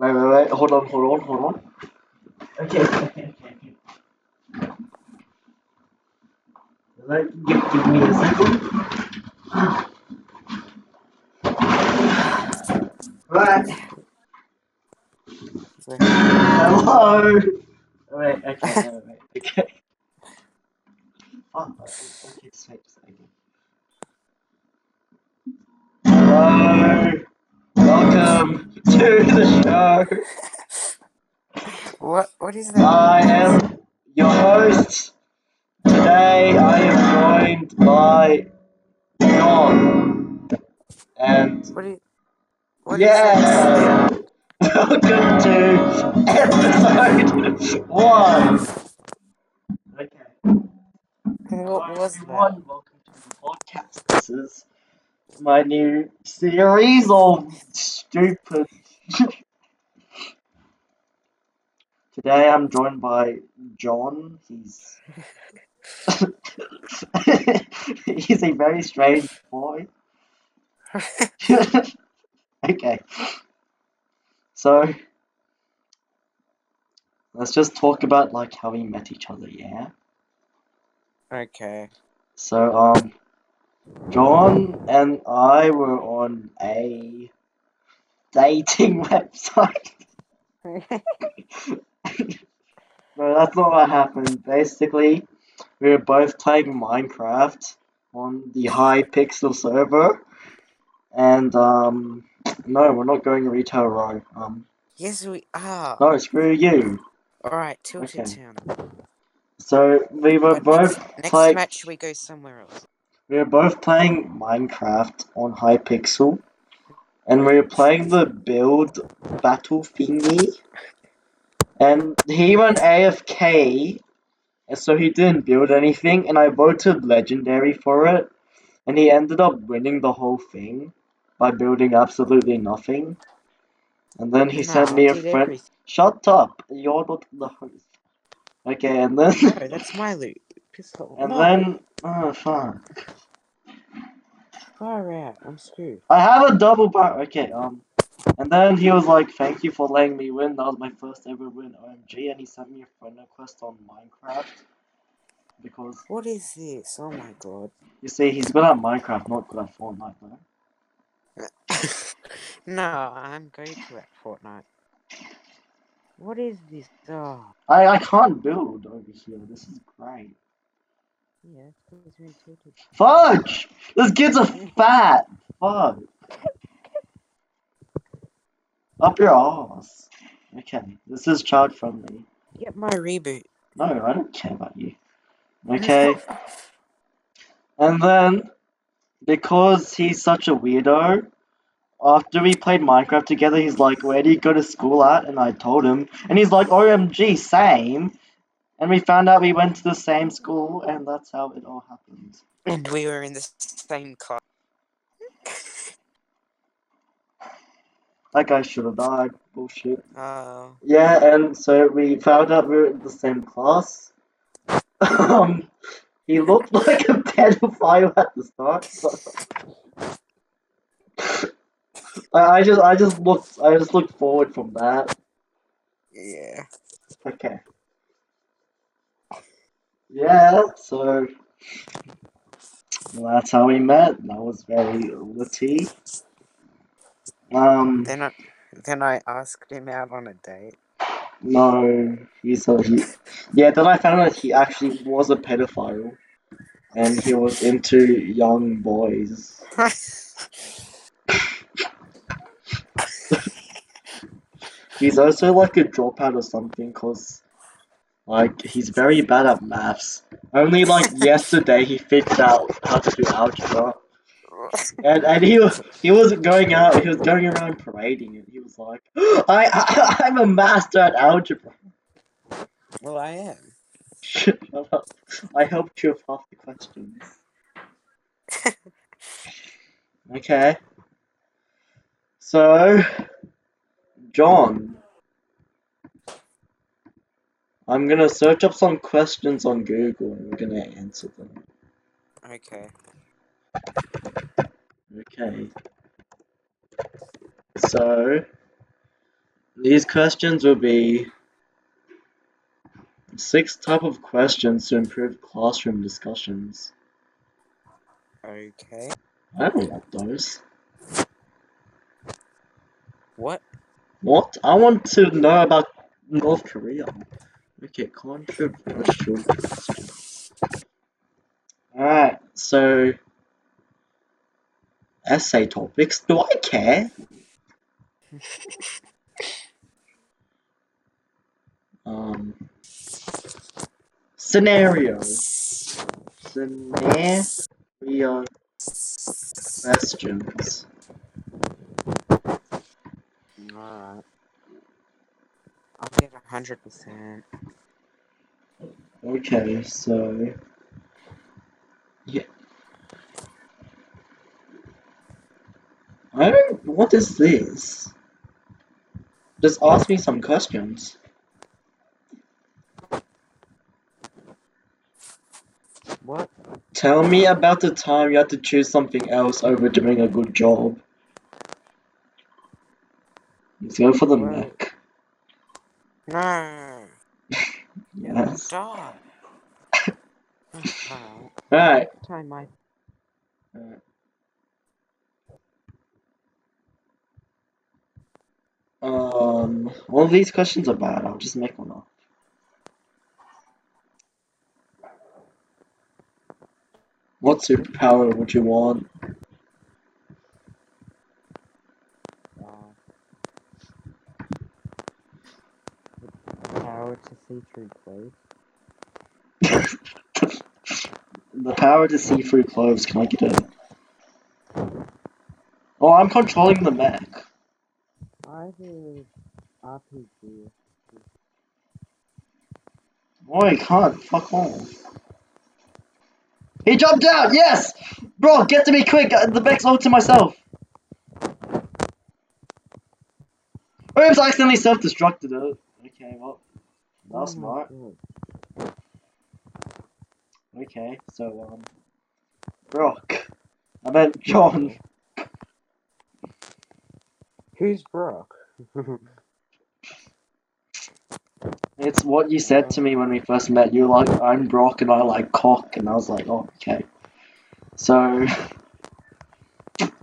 Wait, wait, wait. Hold on, hold on, hold on. Okay, okay, okay. okay. Like, give, give me a second. Right. Hello. Wait, okay. The show. what? What is that? I am your host. Today I am joined by John. And What is? What is yeah, that? welcome to episode one. Okay. What was that? Welcome to the podcast. This is my new series of stupid. Today I'm joined by John. He's he's a very strange boy. okay. So let's just talk about like how we met each other, yeah? Okay. So um John and I were on a dating website. No, that's not what happened. Basically, we were both playing Minecraft on the Hypixel server, and um, no, we're not going retail row. Um, yes, we are. no, screw you. All right, Tilted Okay. Town. So we were But both next, next match we go somewhere else. We were both playing Minecraft on Hypixel, and we were playing the build battle thingy. And he went AFK, and so he didn't build anything. And I voted legendary for it, and he ended up winning the whole thing by building absolutely nothing. And then he no, sent me a friend. everything. Shut up! You're not the host. Okay, and then No, that's my loot. Piss off. and no, then oh fuck. Far out. I'm screwed. I have a double bar. Okay, um, and then he was like, "Thank you for letting me win. That was my first ever win, OMG." And he sent me a friend request on Minecraft because What is this? Oh my god. you see, he's good at Minecraft, not good at Fortnite, though. no, I'm going to at Fortnite. What is this? Oh, I I can't build over here. This is great. Yeah, it's tilted. Fudge! This kid's a fat. Fuck. Up your ass. Okay, this is child friendly. Get my reboot. No, I don't care about you. Okay. And then, because he's such a weirdo, after we played Minecraft together, he's like, Where do you go to school at? And I told him. And he's like, OMG, same. And we found out we went to the same school, and that's how it all happened. And we were in the same class. That guy should have died. Bullshit. Oh, Yeah, and so we found out we were in the same class. um, he looked like a pedophile at the start. but- I, I just, I just looked, I just looked forward from that. yeah. Okay. Yeah, so well, that's how we met. That was very litty. Um, Then I, then I asked him out on a date. no, he a he. Yeah, then I found out he actually was a pedophile, and he was into young boys. He's also like a dropout or something, cause like he's very bad at maths. Only like yesterday he figured out how to do algebra. And and he was he wasn't going out. He was going around parading and He was like, I, I I'm a master at algebra. well, I am. Shut up. I helped you with half the questions. Okay. So, John, I'm gonna search up some questions on Google and we're gonna answer them. Okay. Okay. So, These questions will be six type of questions to improve classroom discussions. Okay. I don't want those. What? What? I want to know about North Korea. Okay, controversial questions. Alright, so essay topics. Do I care? Um, scenario. Scenario questions. Alright. I'll get a hundred percent. Okay, so yeah. I don't. What is this? Just ask me some questions. What? Tell me about the time you had to choose something else over doing a good job. Let's go for the Well- Mac. No. Yes. Stop. Alright. Alright. Time my Um, all of these questions are bad. I'll just make one up. What superpower would you want? uh, the power through clothes. the power to see through clothes. Can I get it? Oh, I'm controlling the mech. I did RPG. Oh, I can't. Fuck off. He jumped out. Yes, bro, get to me quick. uh, The mech's all to myself. Oops, I accidentally self-destructed it. Okay, well, that was Oh my smart. Okay, so um, Brock. I meant John. Who's Brock? It's what you said to me when we first met. You were like, I'm Brock and I like cock, and I was like, oh, okay. So,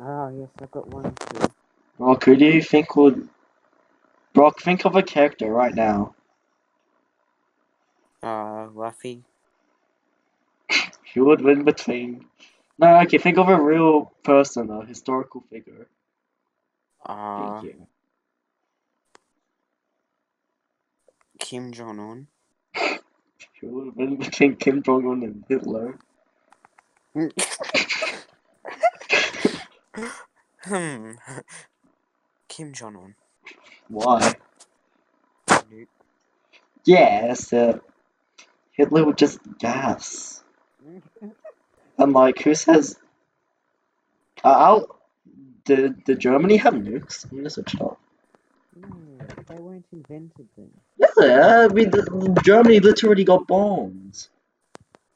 Ah, yes, I've got one too. Brock, who do you think would. Brock, think of a character right now. Uh, Luffy. Who would win between. No, okay, think of a real person, a historical figure. Uh, Thank you. Kim Jong Un. Who would win between Kim Jong un and Hitler? hmm. Kim Jong Un. Why? Nope. Yes, uh, Hitler would just gas. And like, who says? Uh, I'll. Did, did Germany have nukes? I'm gonna search it up. No, they weren't invented then. Yeah, I mean, the, Germany literally got bombs.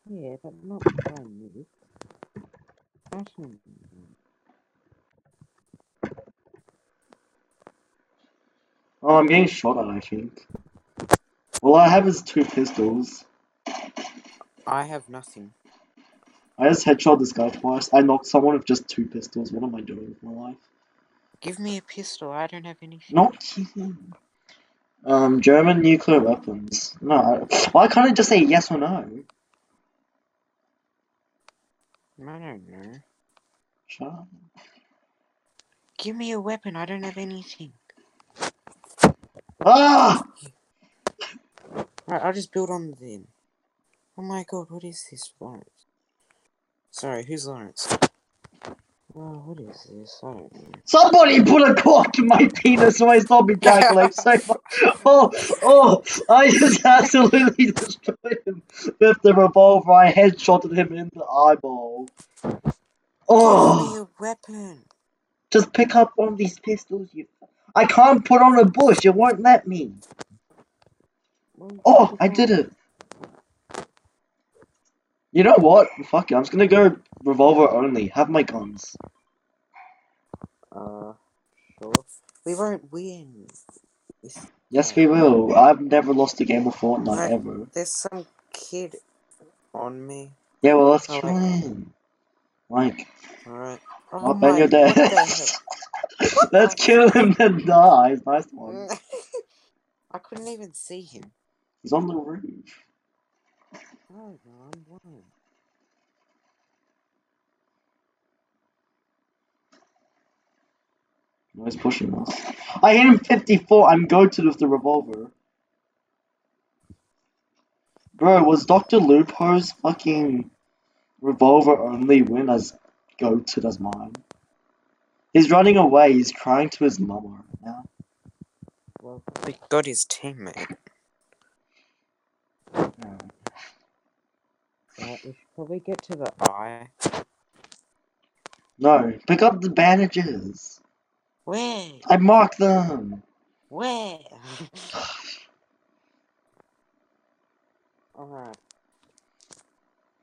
Yeah, but not by. Fashion. Oh, I'm getting shot at, I think. All I have is two pistols. I have nothing. I just headshot this guy twice. I knocked someone with just two pistols. What am I doing with my life? Give me a pistol. I don't have anything. Not kidding. Um, German nuclear weapons. No, I- why can't I just say yes or no? I don't know. Shut up. Give me a weapon. I don't have anything. Ah! Right, I'll just build on then. Oh my god, what is this, Lawrence? Sorry, who's Lawrence? Well, what is this? I don't know. Somebody put a cork in my penis when I stopped me. So, oh, oh, I just absolutely destroyed him with the revolver. I headshotted him in the eyeball. Give me Oh, a weapon. just pick up one of these pistols. You, I can't put on a bush. It won't let me. Oh, I did it. You know what? Fuck it. I'm just gonna go revolver only. Have my guns. Uh, sure. We won't win. Yes, we will. I've never lost a game of Fortnite ever. There's some kid on me. Yeah, well, let's kill him. Like, Alright. oh, Ben, my, you're dead. let's kill him then die. Nice one. I couldn't even see him. He's on the roof. No, I'm. No, he's pushing us. I hit him 54. I'm goated with the revolver. Bro, was Dr. Lupo's fucking revolver only win as goated as mine? He's running away. He's crying to his mama right now. Well, he got his teammate. Yeah. Right, we should probably get to the eye. No, pick up the bandages. Where? I marked them. Where? Alright,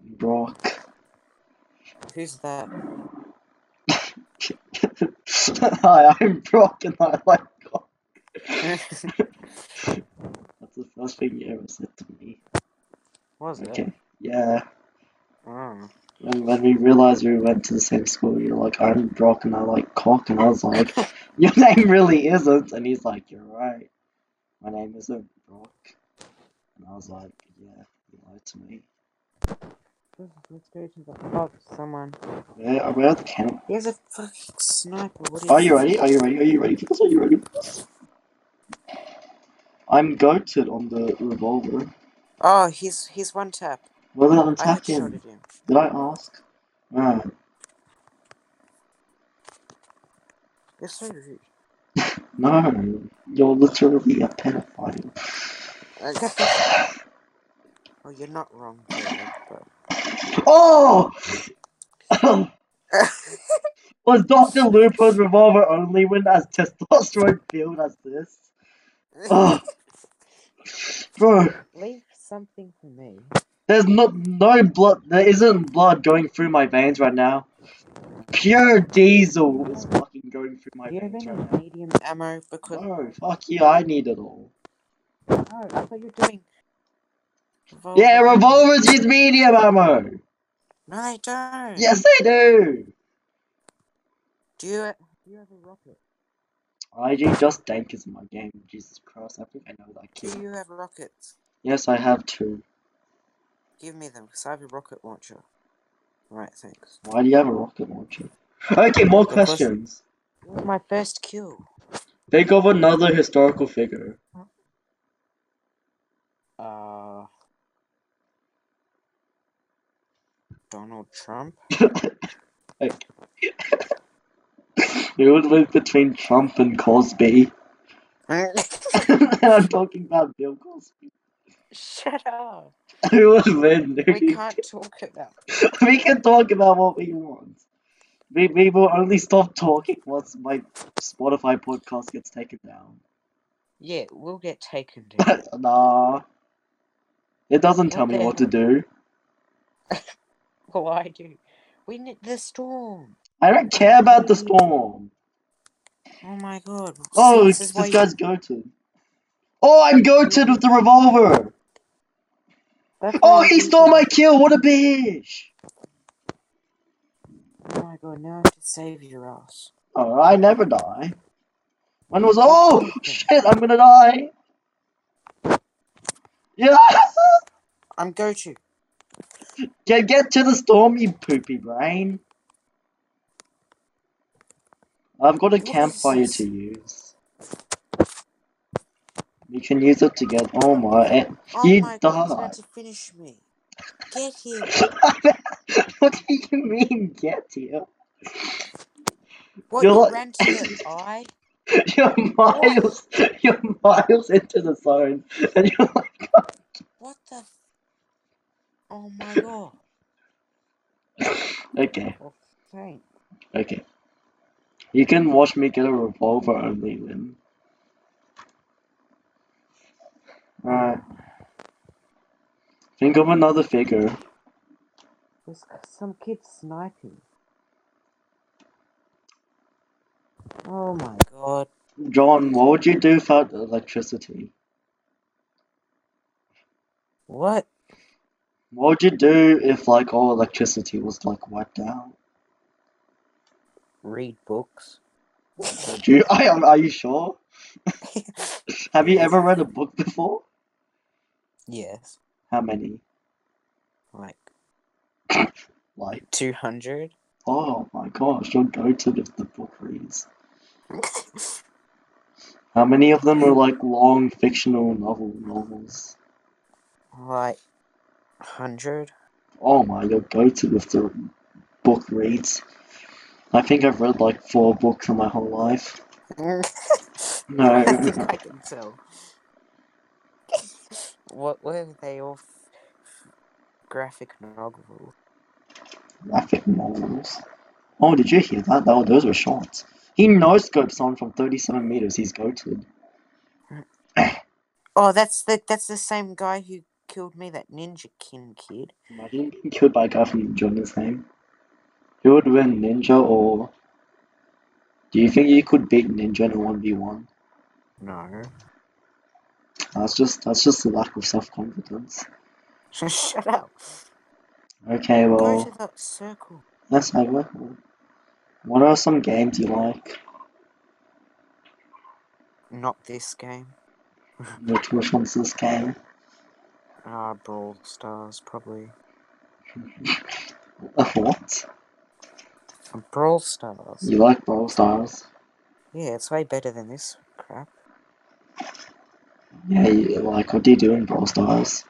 Brock. who's that? Hi, I'm Brock and I like God. That's the first thing you ever said to me. Was it? Yeah. Oh. When, when we realized we went to the same school, you're like, I'm Brock and I like cock. And I was like, your name really isn't. And he's like, you're right. My name isn't Brock. And I was like, yeah, you lied to me. Let's, let's go to the. Oh, someone. Where, where are the camp? There's a fucking sniper. What is Are you ready? Are you ready? Are you ready for this? Are you ready for this? I'm goated on the revolver. Oh, he's he's one tap. Well, then I attack him. headshotted him. Did I ask? Alright. You're so rude. No, you're literally a pedophile. Oh, you're not wrong, but. Oh! Was Dr. Lupo's revolver only when as testosterone filled as this? Oh. Bro, Leave something for me. There's not no blood. There isn't blood going through my veins right now. Pure diesel is fucking going through my Do you have veins any right now. medium ammo? Because No, fuck you. I need it all. oh, I thought you were doing. Yeah, revolvers use medium ammo. No, they don't. Yes, they do. Do you? Do you have a rocket? IG just dank is my game. Jesus Christ, I think I know that Do kid. you have rockets? Yes, I have two. Give me them, because I have a rocket launcher. Right, thanks. Why do you have a rocket launcher? Okay, more questions. My first kill. Think of another historical figure. Uh. Donald Trump? It would live between Trump and Cosby. I'm talking about Bill Cosby. Shut up. Would win? We can't talk about. we can talk about what we want. We, we will only stop talking once my Spotify podcast gets taken down. Yeah, we'll get taken down. nah. It doesn't tell me what to do. well, I do. We need the storm. I don't care about the storm. Oh my god. Oh, See, this, this guy's goated. Oh, I'm goated with the revolver. That's Oh, he stole my kill. What a bitch. Oh my god, now I have to save your ass. Oh, I never die. When was oh shit? I'm gonna die. Yeah. I'm go to. Get get to the storm, you poopy brain. I've got a campfire to use. We can use it together. Oh my! eh, Oh You my god, he's died. about to finish me. Get him. what do you mean get here? What, You're you like- ran to the eye? You're miles, you're miles into the zone, and you're like, What the? F- oh my god. okay, thank. okay. You can watch me get a revolver only then. Alright. Think of another figure. There's some kid sniping. Oh my god. John, what would you do without electricity? What? What would you do if like all electricity was like wiped out? Read books. Would you? I. Are you sure? Have you ever read a book before? Yes. How many? Like Like, 200? oh my gosh, you're goated if the book reads. How many of them are like long fictional novel novels? like 100? Oh my, you're goated with the book reads. I think I've read like four books in my whole life. No. I think I can tell. What were they all f- graphic novels? graphic novels. Oh, did you hear that? Oh, those were shots. He no scopes on from 37 meters. He's goated. Oh, that's the that's the same guy who killed me, that Ninja Kin kid. Imagine being killed by a guy from in name. Who would win, Ninja or. Do you think you could beat Ninja in a 1v1? No. That's just that's just a lack of self confidence. Shut up. Okay, Go well, to that circle. yes, I will. What are some games you like? Not this game. Which which one's this game? Ah, Brawl Stars, probably. What? Brawl Stars. You like Brawl Stars? Yeah, it's way better than this crap. Yeah, like what do you do in Brawl Stars?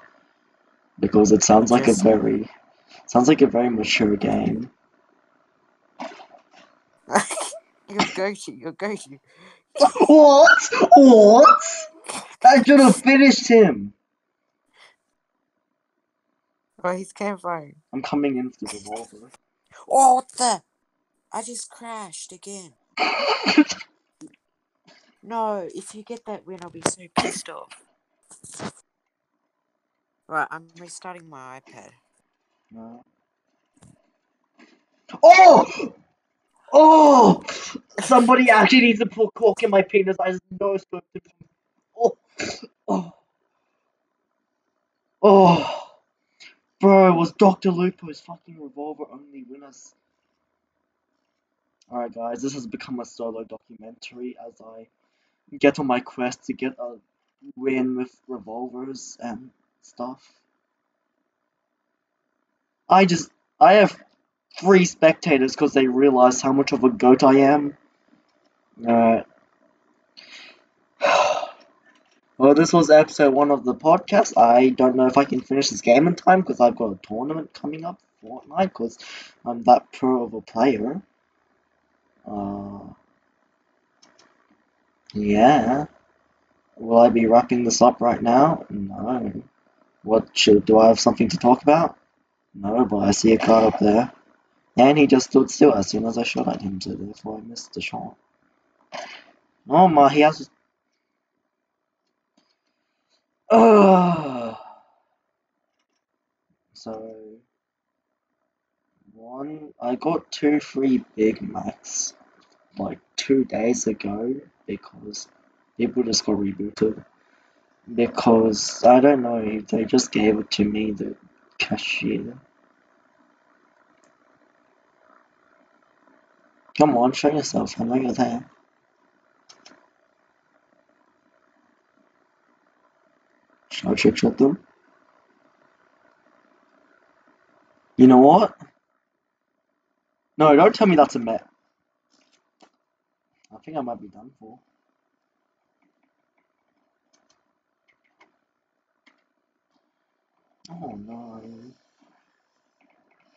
Because it sounds like a very sounds like a very mature game. You're Goshi, you're Goshi. What? What? I should have finished him. Oh, he's campfire. I'm coming in with the revolver. Oh, what the? I just crashed again. No, if you get that win, I'll be so pissed off. Right, I'm restarting my iPad. No. Oh! Oh! Somebody actually needs to put cork in my penis. I know it's going to. Be. Oh! Oh! Oh! Bro, was Dr. Lupo's fucking revolver only winners. Alright, guys, this has become a solo documentary as I get on my quest to get a win with revolvers and stuff. I just. I have three spectators because they realize how much of a goat I am. Alright. Well, this was episode one of the podcast. I don't know if I can finish this game in time because I've got a tournament coming up, Fortnite, because I'm that pro of a player. Uh, yeah. Will I be wrapping this up right now? No. What should do I have something to talk about? No, but I see a car up there. And he just stood still as soon as I shot at him, so therefore I missed the shot. No, my, he has. So, one, I got two free Big Macs like two days ago because people just got rebooted. Because I don't know, if they just gave it to me, the cashier. Come on, show yourself. I know you're there. Should I trick shot them? You know what? No, don't tell me that's a met. I think I might be done for. Oh no.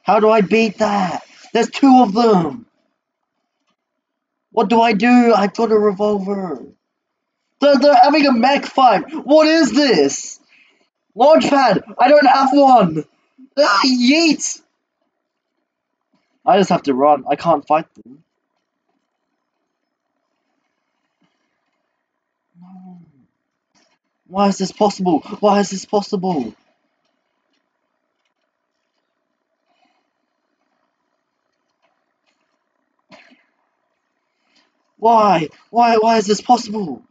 How do I beat that? There's two of them! What do I do? I've got a revolver. They're, they're having a mech fight. What is this? Launchpad! I don't have one! Ah, yeet! I just have to run. I can't fight them. No. Why is this possible? Why is this possible? Why? Why? Why is this possible?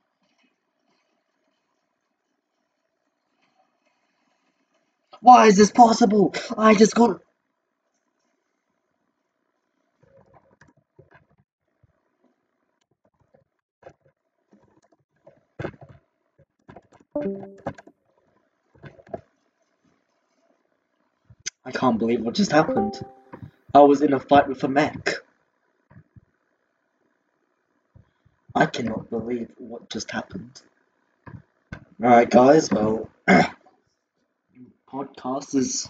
Why is this possible? I just got. Can't believe what just happened. I was in a fight with a mech. I cannot believe what just happened. Alright, guys, well, podcast is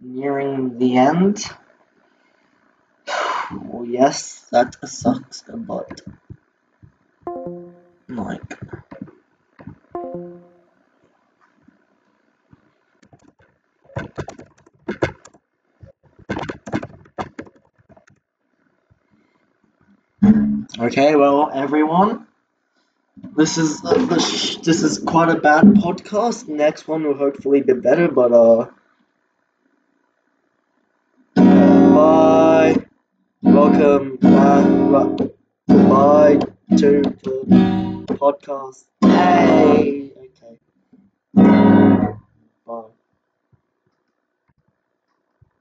nearing the end. well, yes, that sucks, but like. Okay, well, everyone, this is uh, the sh- this is quite a bad podcast. Next one will hopefully be better, but uh, uh bye. Welcome back. Bye to the podcast. Hey. Okay.